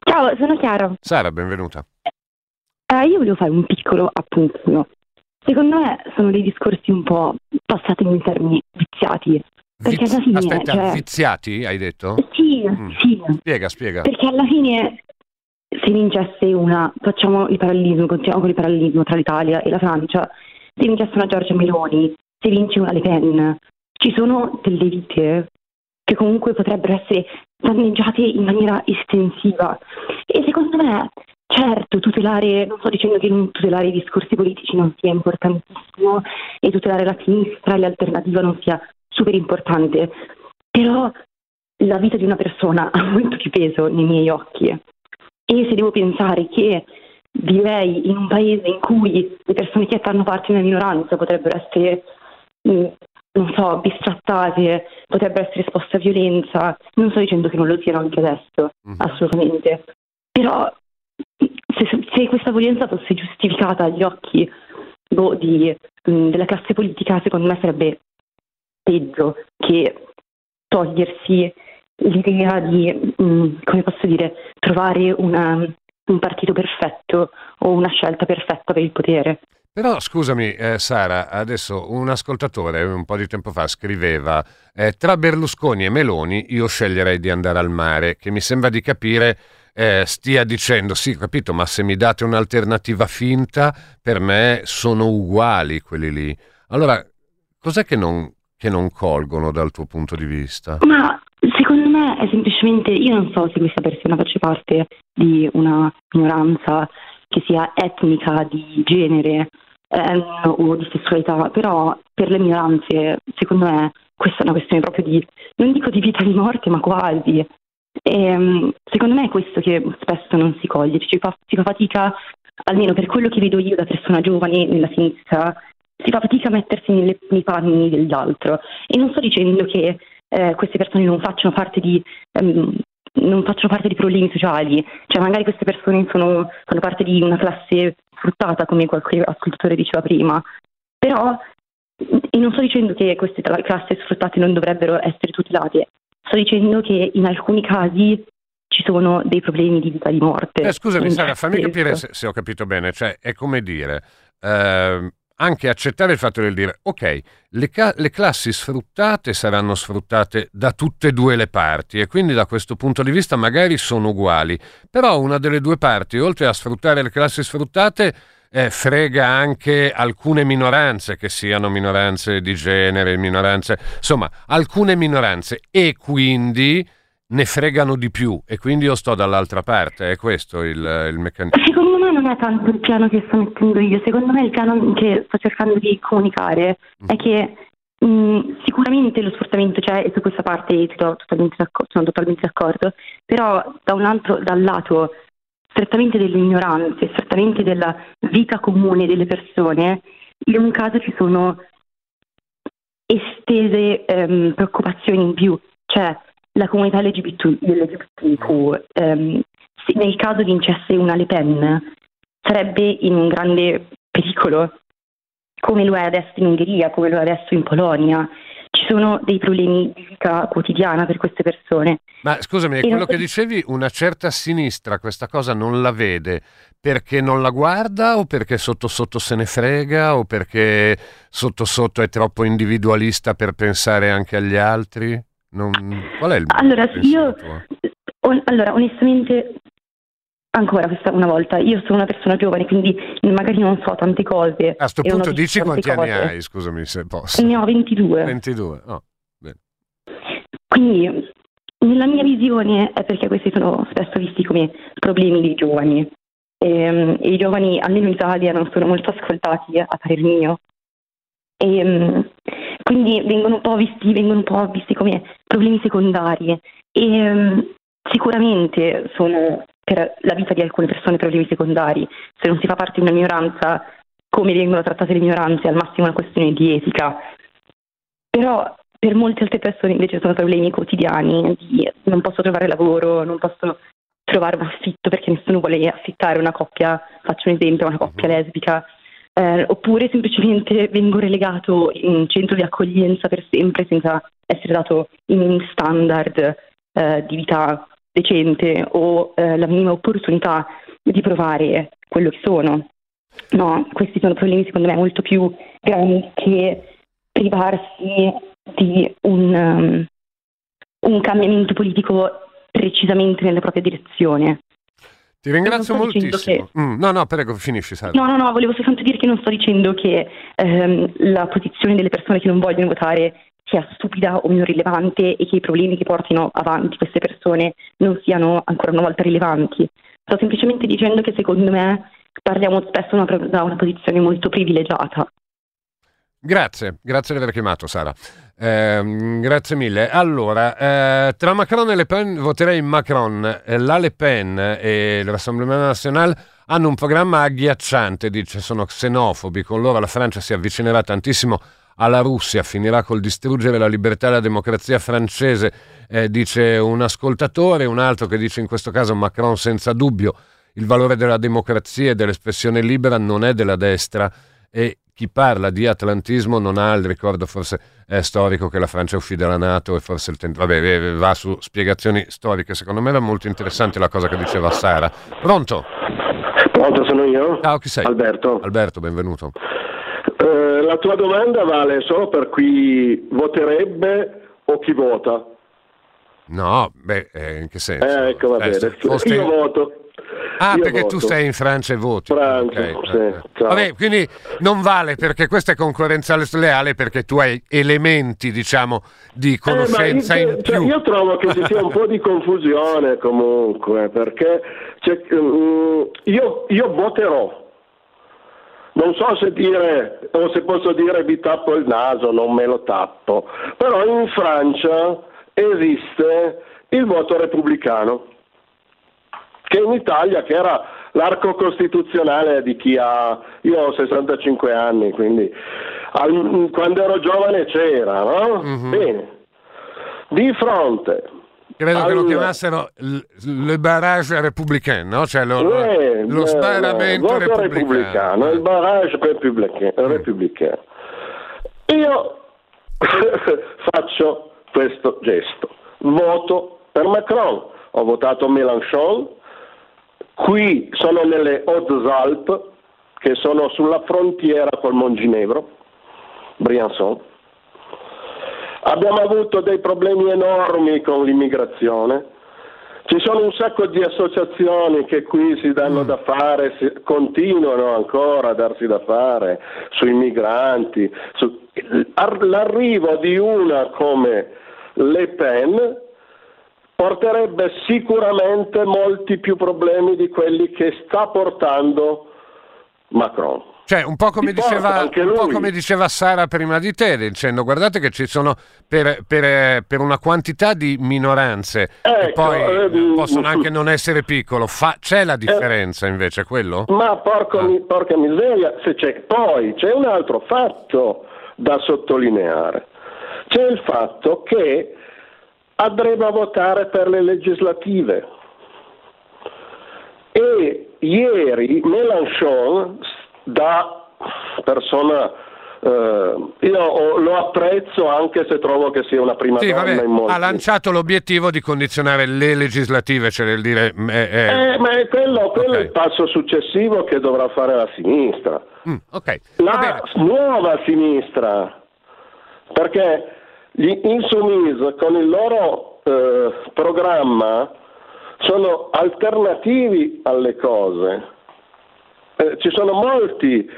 Ciao, sono Chiara. Sara, benvenuta. Eh, io volevo fare un piccolo appuntino. Secondo me sono dei discorsi un po' passati in termini viziati. Perché Viz- alla fine. Aspetta, cioè... viziati hai detto? Sì, mm. sì. Spiega, spiega. Perché alla fine se vincesse una, facciamo il parallelismo, continuiamo con il parallelismo tra l'Italia e la Francia, se vincesse una Giorgia Meloni, se vince una Le Pen, ci sono delle vite che comunque potrebbero essere danneggiate in maniera estensiva. E secondo me, certo, tutelare, non sto dicendo che tutelare i discorsi politici non sia importantissimo e tutelare la sinistra e l'alternativa non sia super importante, però la vita di una persona ha molto più peso nei miei occhi. E se devo pensare che vivrei in un paese in cui le persone che fanno parte di una minoranza potrebbero essere mm, non so, bistrattate, potrebbero essere esposte a violenza. Non sto dicendo che non lo siano anche adesso, mm. assolutamente. Però se, se, questa violenza fosse giustificata agli occhi boh, di, mh, mm, della classe politica, secondo me sarebbe peggio che togliersi l'idea di, mh, mm, come posso dire, trovare una, un partito perfetto o una scelta perfetta per il potere. Però scusami eh, Sara, adesso un ascoltatore un po' di tempo fa scriveva eh, tra Berlusconi e Meloni io sceglierei di andare al mare, che mi sembra di capire eh, stia dicendo sì, capito, ma se mi date un'alternativa finta, per me sono uguali quelli lì. Allora, cos'è che non, che non colgono dal tuo punto di vista? Ma secondo me è semplicemente, io non so se questa persona faccia parte di una minoranza che sia etnica, di genere, eh, o di sessualità, però per le minoranze, secondo me, questa è una questione proprio di, non dico di vita e di morte, ma quasi. E, ehm, secondo me è questo che spesso non si coglie, ci fa, si fa fatica, almeno per quello che vedo io da persona giovane nella sinistra, si fa fatica a mettersi nelle, nei panni dell'altro. E non sto dicendo che eh, queste persone non facciano parte di um, non facciano parte di problemi sociali, cioè magari queste persone sono, fanno parte di una classe sfruttata, come qualche ascoltatore diceva prima, però e non sto dicendo che queste classi sfruttate non dovrebbero essere tutelate, sto dicendo che in alcuni casi ci sono dei problemi di vita e di morte. Eh, scusami Sara, fammi capire se, se, ho capito bene, cioè è come dire, eh, anche accettare il fatto di dire, ok, le, ca- le, classi sfruttate saranno sfruttate da tutte e due le parti e quindi da questo punto di vista magari sono uguali, però una delle due parti, oltre a sfruttare le classi sfruttate, eh, frega anche alcune minoranze, che siano minoranze di genere, minoranze, insomma, alcune minoranze e quindi ne fregano di più e quindi io sto dall'altra parte, è questo il, il meccanismo. Secondo me non è tanto il piano che sto mettendo io, secondo me il piano che sto cercando di comunicare mm. è che mh, mm, sicuramente lo sfruttamento c'è e su questa parte totalmente sono totalmente d'accordo, però da un altro, dal lato strettamente dell'ignoranza, strettamente della vita comune delle persone, in un caso ci sono estese ehm, preoccupazioni in più, cioè la comunità LGBT, LGBTQ, ehm, nel caso vincesse una Le Pen, sarebbe in un grande pericolo, come lo è adesso in Ungheria, come lo è adesso in Polonia. Ci sono dei problemi di vita quotidiana per queste persone. Ma scusami, è quello che dicevi, una certa sinistra questa cosa non la vede perché non la guarda o perché sotto sotto se ne frega o perché sotto sotto è troppo individualista per pensare anche agli altri? Non... Qual è il Allora, io on, allora, onestamente ancora questa una volta, io sono una persona giovane, quindi magari non so tante cose. A questo punto dici quanti cose. anni hai, scusami se posso. Ne ho 22. 22, oh. Quindi nella mia visione è perché questi sono spesso visti come problemi dei giovani. E, ehm, e i giovani, almeno in Italia, non sono molto ascoltati, a parer mio. E, ehm, quindi vengono un po' visti, vengono un po' visti come problemi secondari. E um, sicuramente sono per la vita di alcune persone problemi secondari, se non si fa parte di una minoranza, come vengono trattate le minoranze, è al massimo una questione di etica, però per molte altre persone invece sono problemi quotidiani, di non posso trovare lavoro, non posso trovare un affitto perché nessuno vuole affittare una coppia, faccio un esempio, una coppia mhm. lesbica, eh, oppure semplicemente vengo relegato in centro di accoglienza per sempre senza essere dato i minimi standard eh, di vita decente o eh, la minima opportunità di provare quello che sono. No, questi sono problemi secondo me molto più grandi che privarsi di un, um, un cambiamento politico precisamente nella propria direzione. Ti ringrazio moltissimo. Che... Mm, no, no, prego, finisci. Sara. No, no, no, volevo soltanto dire che non sto dicendo che ehm, la posizione delle persone che non vogliono votare sia stupida o meno rilevante e che i problemi che portino avanti queste persone non siano ancora una volta rilevanti. Sto semplicemente dicendo che secondo me parliamo spesso una, da una posizione molto privilegiata. Grazie, grazie di aver chiamato Sara. Eh, grazie mille. Allora, eh, tra Macron e Le Pen voterei Macron. Eh, la Le Pen e l'Assemblea Nazionale hanno un programma agghiacciante, dice, sono xenofobi, con loro la Francia si avvicinerà tantissimo alla Russia, finirà col distruggere la libertà e la democrazia francese, eh, dice un ascoltatore, un altro che dice in questo caso Macron senza dubbio il valore della democrazia e dell'espressione libera non è della destra e chi parla di atlantismo non ha il ricordo forse eh, storico che la Francia uscì dalla Nato e forse il tempo... Vabbè, va su spiegazioni storiche. Secondo me era molto interessante la cosa che diceva Sara. Pronto? Pronto, sono io? Ciao, chi sei? Alberto. Alberto, benvenuto. Eh, la tua domanda vale solo per chi voterebbe o chi vota? No, beh, eh, in che senso? Eh, ecco, va eh, bene. Foste... Io voto. Ah, Io perché voto. tu sei in Francia e voti. Francia, okay. sì. Vabbè, quindi non vale perché questa è concorrenza sleale perché tu hai elementi, diciamo, di eh, conoscenza eh, io, in cioè, più. Io trovo che ci sia un po' di confusione comunque, perché um, io, io voterò. Non so se dire o se posso dire vi tappo il naso, non me lo tappo, però in Francia esiste il voto repubblicano che in Italia, che era l'arco costituzionale di chi ha, io ho 65 anni, quindi Al- quando ero giovane c'era, no? Mhm. Bene. Di fronte Credo che lo al- chiamassero le barrage républicain, no? Cioè lo, lo- Eh, lo eh, sparamento voto repubblicano. il barrage républicain. Mm. Io faccio questo gesto, voto per Macron, ho votato Mélenchon, qui sono nelle Hautes-Alpes, che sono sulla frontiera col Monginevro, Briançon. Abbiamo avuto dei problemi enormi con l'immigrazione. Ci sono un sacco di associazioni che qui si danno da fare, si- continuano ancora a darsi da fare sui migranti. su- ar- l'arrivo di una come Le Pen porterebbe sicuramente molti più problemi di quelli che sta portando Macron. Cioè, un po' diceva, un po' come diceva Sara prima di te, dicendo guardate che ci sono per, per- per una quantità di minoranze che Ecco, poi eh, eh, possono anche non essere piccolo, fa- c'è la differenza invece, quello? Ma porco mi- porca miseria, se c'è. poi c'è un altro fatto da sottolineare. C'è il fatto che andremo a votare per le legislative. E ieri Mélenchon, da persona, eh, io lo apprezzo anche se trovo che sia una prima Sì, donna vabbè, in molti. ha lanciato l'obiettivo di condizionare le legislative, cioè nel dire... eh, eh, Eh, ma è quello, quello è Ok. il passo successivo che dovrà fare la sinistra. mm, ok, va La nuova sinistra, perché gli Insumis con il loro eh, programma sono alternativi alle cose. Eh, ci sono molti,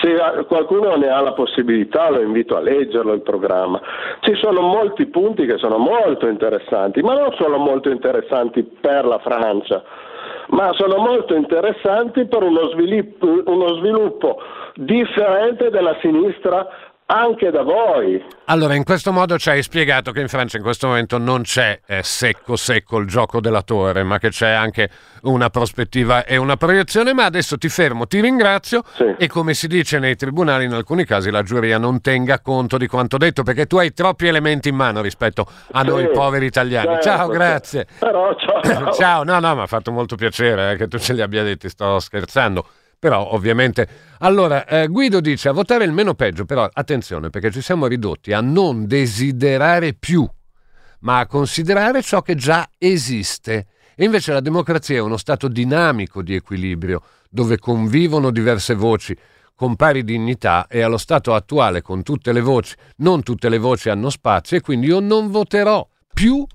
se qualcuno ne ha la possibilità lo invito a leggerlo il programma, ci sono molti punti che sono molto interessanti, ma non solo molto interessanti per la Francia, ma sono molto interessanti per uno sviluppo, uno sviluppo differente della sinistra anche da voi. Allora, in questo modo ci hai spiegato che in Francia in questo momento non c'è eh, secco secco il gioco della torre, ma che c'è anche una prospettiva e una proiezione. Ma adesso ti fermo, ti ringrazio Sì. e come si dice nei tribunali, in alcuni casi la giuria non tenga conto di quanto detto, perché tu hai troppi elementi in mano rispetto a noi Sì, poveri italiani. certo, ciao, grazie. Però ciao. Ciao, no, no, mi ha fatto molto piacere eh, che tu ce li abbia detti, sto scherzando. Però ovviamente... Allora, eh, Guido dice a votare il meno peggio, però attenzione perché ci siamo ridotti a non desiderare più, ma a considerare ciò che già esiste. E invece la democrazia è uno stato dinamico di equilibrio, dove convivono diverse voci con pari dignità e allo stato attuale con tutte le voci, non tutte le voci hanno spazio e quindi io non voterò più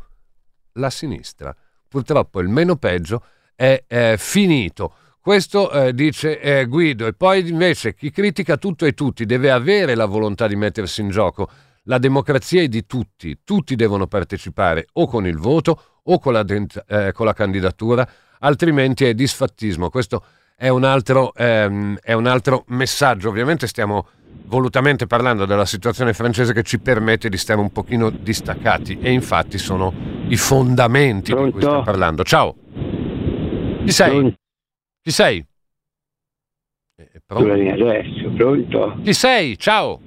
la sinistra. Purtroppo il meno peggio è, eh, finito. Questo eh, dice eh, Guido e poi invece chi critica tutto e tutti deve avere la volontà di mettersi in gioco. La democrazia è di tutti, tutti devono partecipare o con il voto o con la, eh, con la candidatura, altrimenti è disfattismo. Questo è un, altro, ehm, è un altro messaggio. Ovviamente stiamo volutamente parlando della situazione francese che ci permette di stare un pochino distaccati e infatti sono i fondamenti di cui Pronto? stiamo parlando. Ciao, chi sei? Chi sei? Eh, pronto? adesso, pronto? Chi sei? Ciao.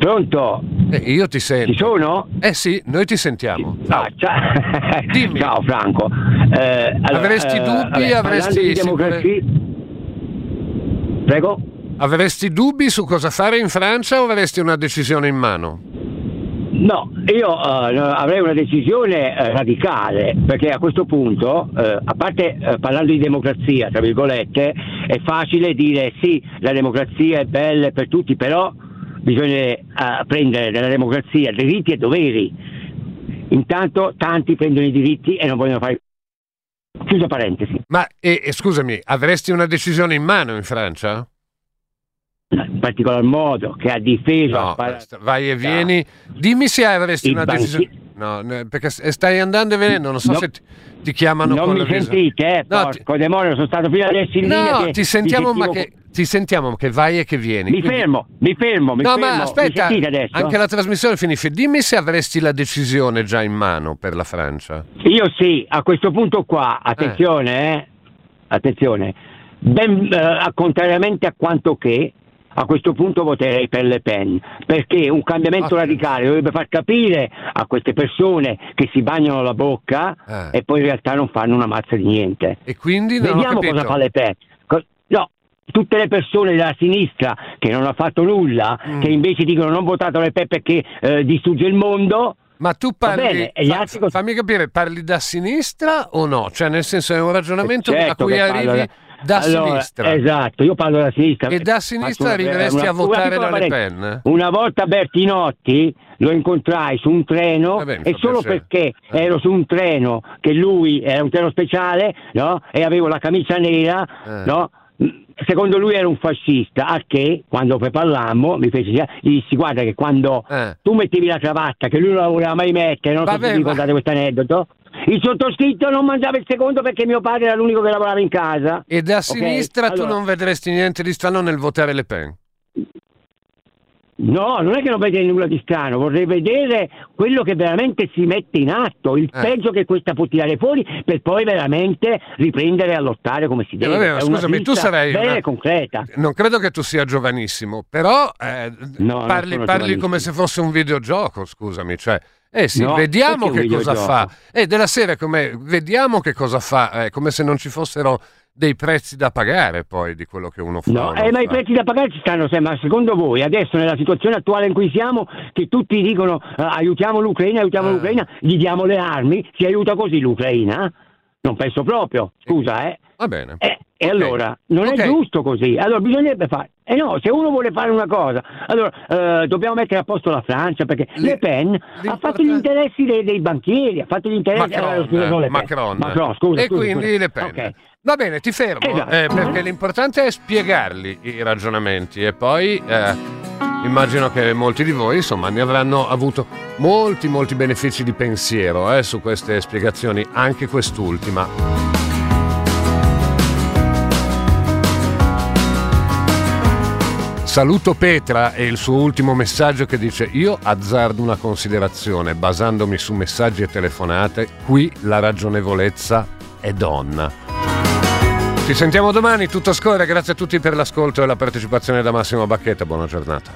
Pronto? Eh, io ti Ci sento. sono? Eh sì, noi ti sentiamo. Ciao. Ah, ciao. Dimmi. Ciao Franco. Eh, allora, Avresti eh, dubbi? vabbè, Avresti democrazia... Prego? Avresti dubbi su cosa fare in Francia o avresti una decisione in mano? No, io no, avrei una decisione eh, radicale, perché a questo punto, eh, a parte parlando di democrazia, tra virgolette, è facile dire sì, la democrazia è bella per tutti, però bisogna prendere nella democrazia diritti e doveri. Intanto tanti prendono i diritti e non vogliono fare... Chiusa parentesi. Ma e, e scusami, avresti una decisione in mano in Francia? In particolar modo che ha difeso No, a par- st- vai e vieni. Dimmi se avresti una banchi- decisione. No, perché s- stai andando e venendo, non so No. se ti, ti chiamano non con mi sentite, eh? No, Porco demonio, sono stato fino adesso in linea. No, ti sentiamo, mi ma che, ti sentiamo che vai e che vieni. Mi quindi- fermo, mi fermo, mi no, fermo. ma aspetta, anche la trasmissione finisce. Dimmi se avresti la decisione già in mano per la Francia. Io sì, a questo punto qua, attenzione, eh, attenzione, ben, eh, contrariamente a quanto che, a questo punto voterei per Le Pen, perché un cambiamento Ok. radicale dovrebbe far capire a queste persone che si bagnano la bocca Eh. e poi in realtà non fanno una mazza di niente. E quindi Vediamo cosa fa Le Pen. No, tutte le persone della sinistra che non hanno fatto nulla, Mm. che invece dicono non votate Le Pen perché eh, distrugge il mondo, Ma tu parli, bene, altri fammi capire, parli da sinistra o no? Cioè nel senso è un ragionamento a Certo cui che parlo arrivi da Allora, sinistra. Esatto, io parlo da sinistra. E da sinistra arriveresti una- a votare la Le. Pen? Una volta Bertinotti lo incontrai su un treno Vabbè, mi e solo piacere. perché Eh. ero su un treno che lui era un treno speciale no? e avevo la camicia nera, Eh. no? Secondo lui era un fascista, a che quando poi parlammo mi fece gli dissi guarda che quando Eh. tu mettevi la cravatta che lui non la voleva mai mettere, non so Vabbè, se vi ma- ricordate questo aneddoto, il sottoscritto non mangiava il secondo perché mio padre era l'unico che lavorava in casa. E da Ok, sinistra tu allora- non vedresti niente di strano nel votare Le Pen? No, non è che non vede nulla di strano, vorrei vedere quello che veramente si mette in atto, il Eh. peggio che questa può tirare fuori per poi veramente riprendere a lottare come si deve. vabbè, ma È una scusami, tu sarai una- concreta. Non credo che tu sia giovanissimo, però eh, No, parli, parli come se fosse un videogioco, scusami. Cioè, eh sì, No, vediamo che cosa fa. E della serie come vediamo che cosa fa, eh, come se non ci fossero dei prezzi da pagare poi di quello che uno fa. No, eh, ma i prezzi da pagare ci stanno sempre, ma secondo voi adesso nella situazione attuale in cui siamo, che tutti dicono eh, aiutiamo l'Ucraina, aiutiamo Eh. l'Ucraina, gli diamo le armi, si aiuta così l'Ucraina? Non penso proprio, scusa eh. Va bene. Eh, e allora non Ok. è giusto così. Allora bisognerebbe fare. E no, se uno vuole fare una cosa, allora eh, dobbiamo mettere a posto la Francia perché Li- Le Pen ha fatto gli interessi dei, dei banchieri, ha fatto gli interessi Macron, eh, scusa, Le Pen. Macron. Macron, scusa, e scusa, quindi scusa. Le Pen. Ok. Va bene, ti fermo, Esatto. eh, perché l'importante è spiegarli i ragionamenti e poi eh, immagino che molti di voi insomma ne avranno avuto molti molti benefici di pensiero eh, su queste spiegazioni, anche quest'ultima. Saluto Petra e il suo ultimo messaggio che dice io azzardo una considerazione basandomi su messaggi e telefonate, qui la ragionevolezza è donna. Ci sentiamo domani, tutto scorre, grazie a tutti per l'ascolto e la partecipazione da Massimo Bacchetta, buona giornata.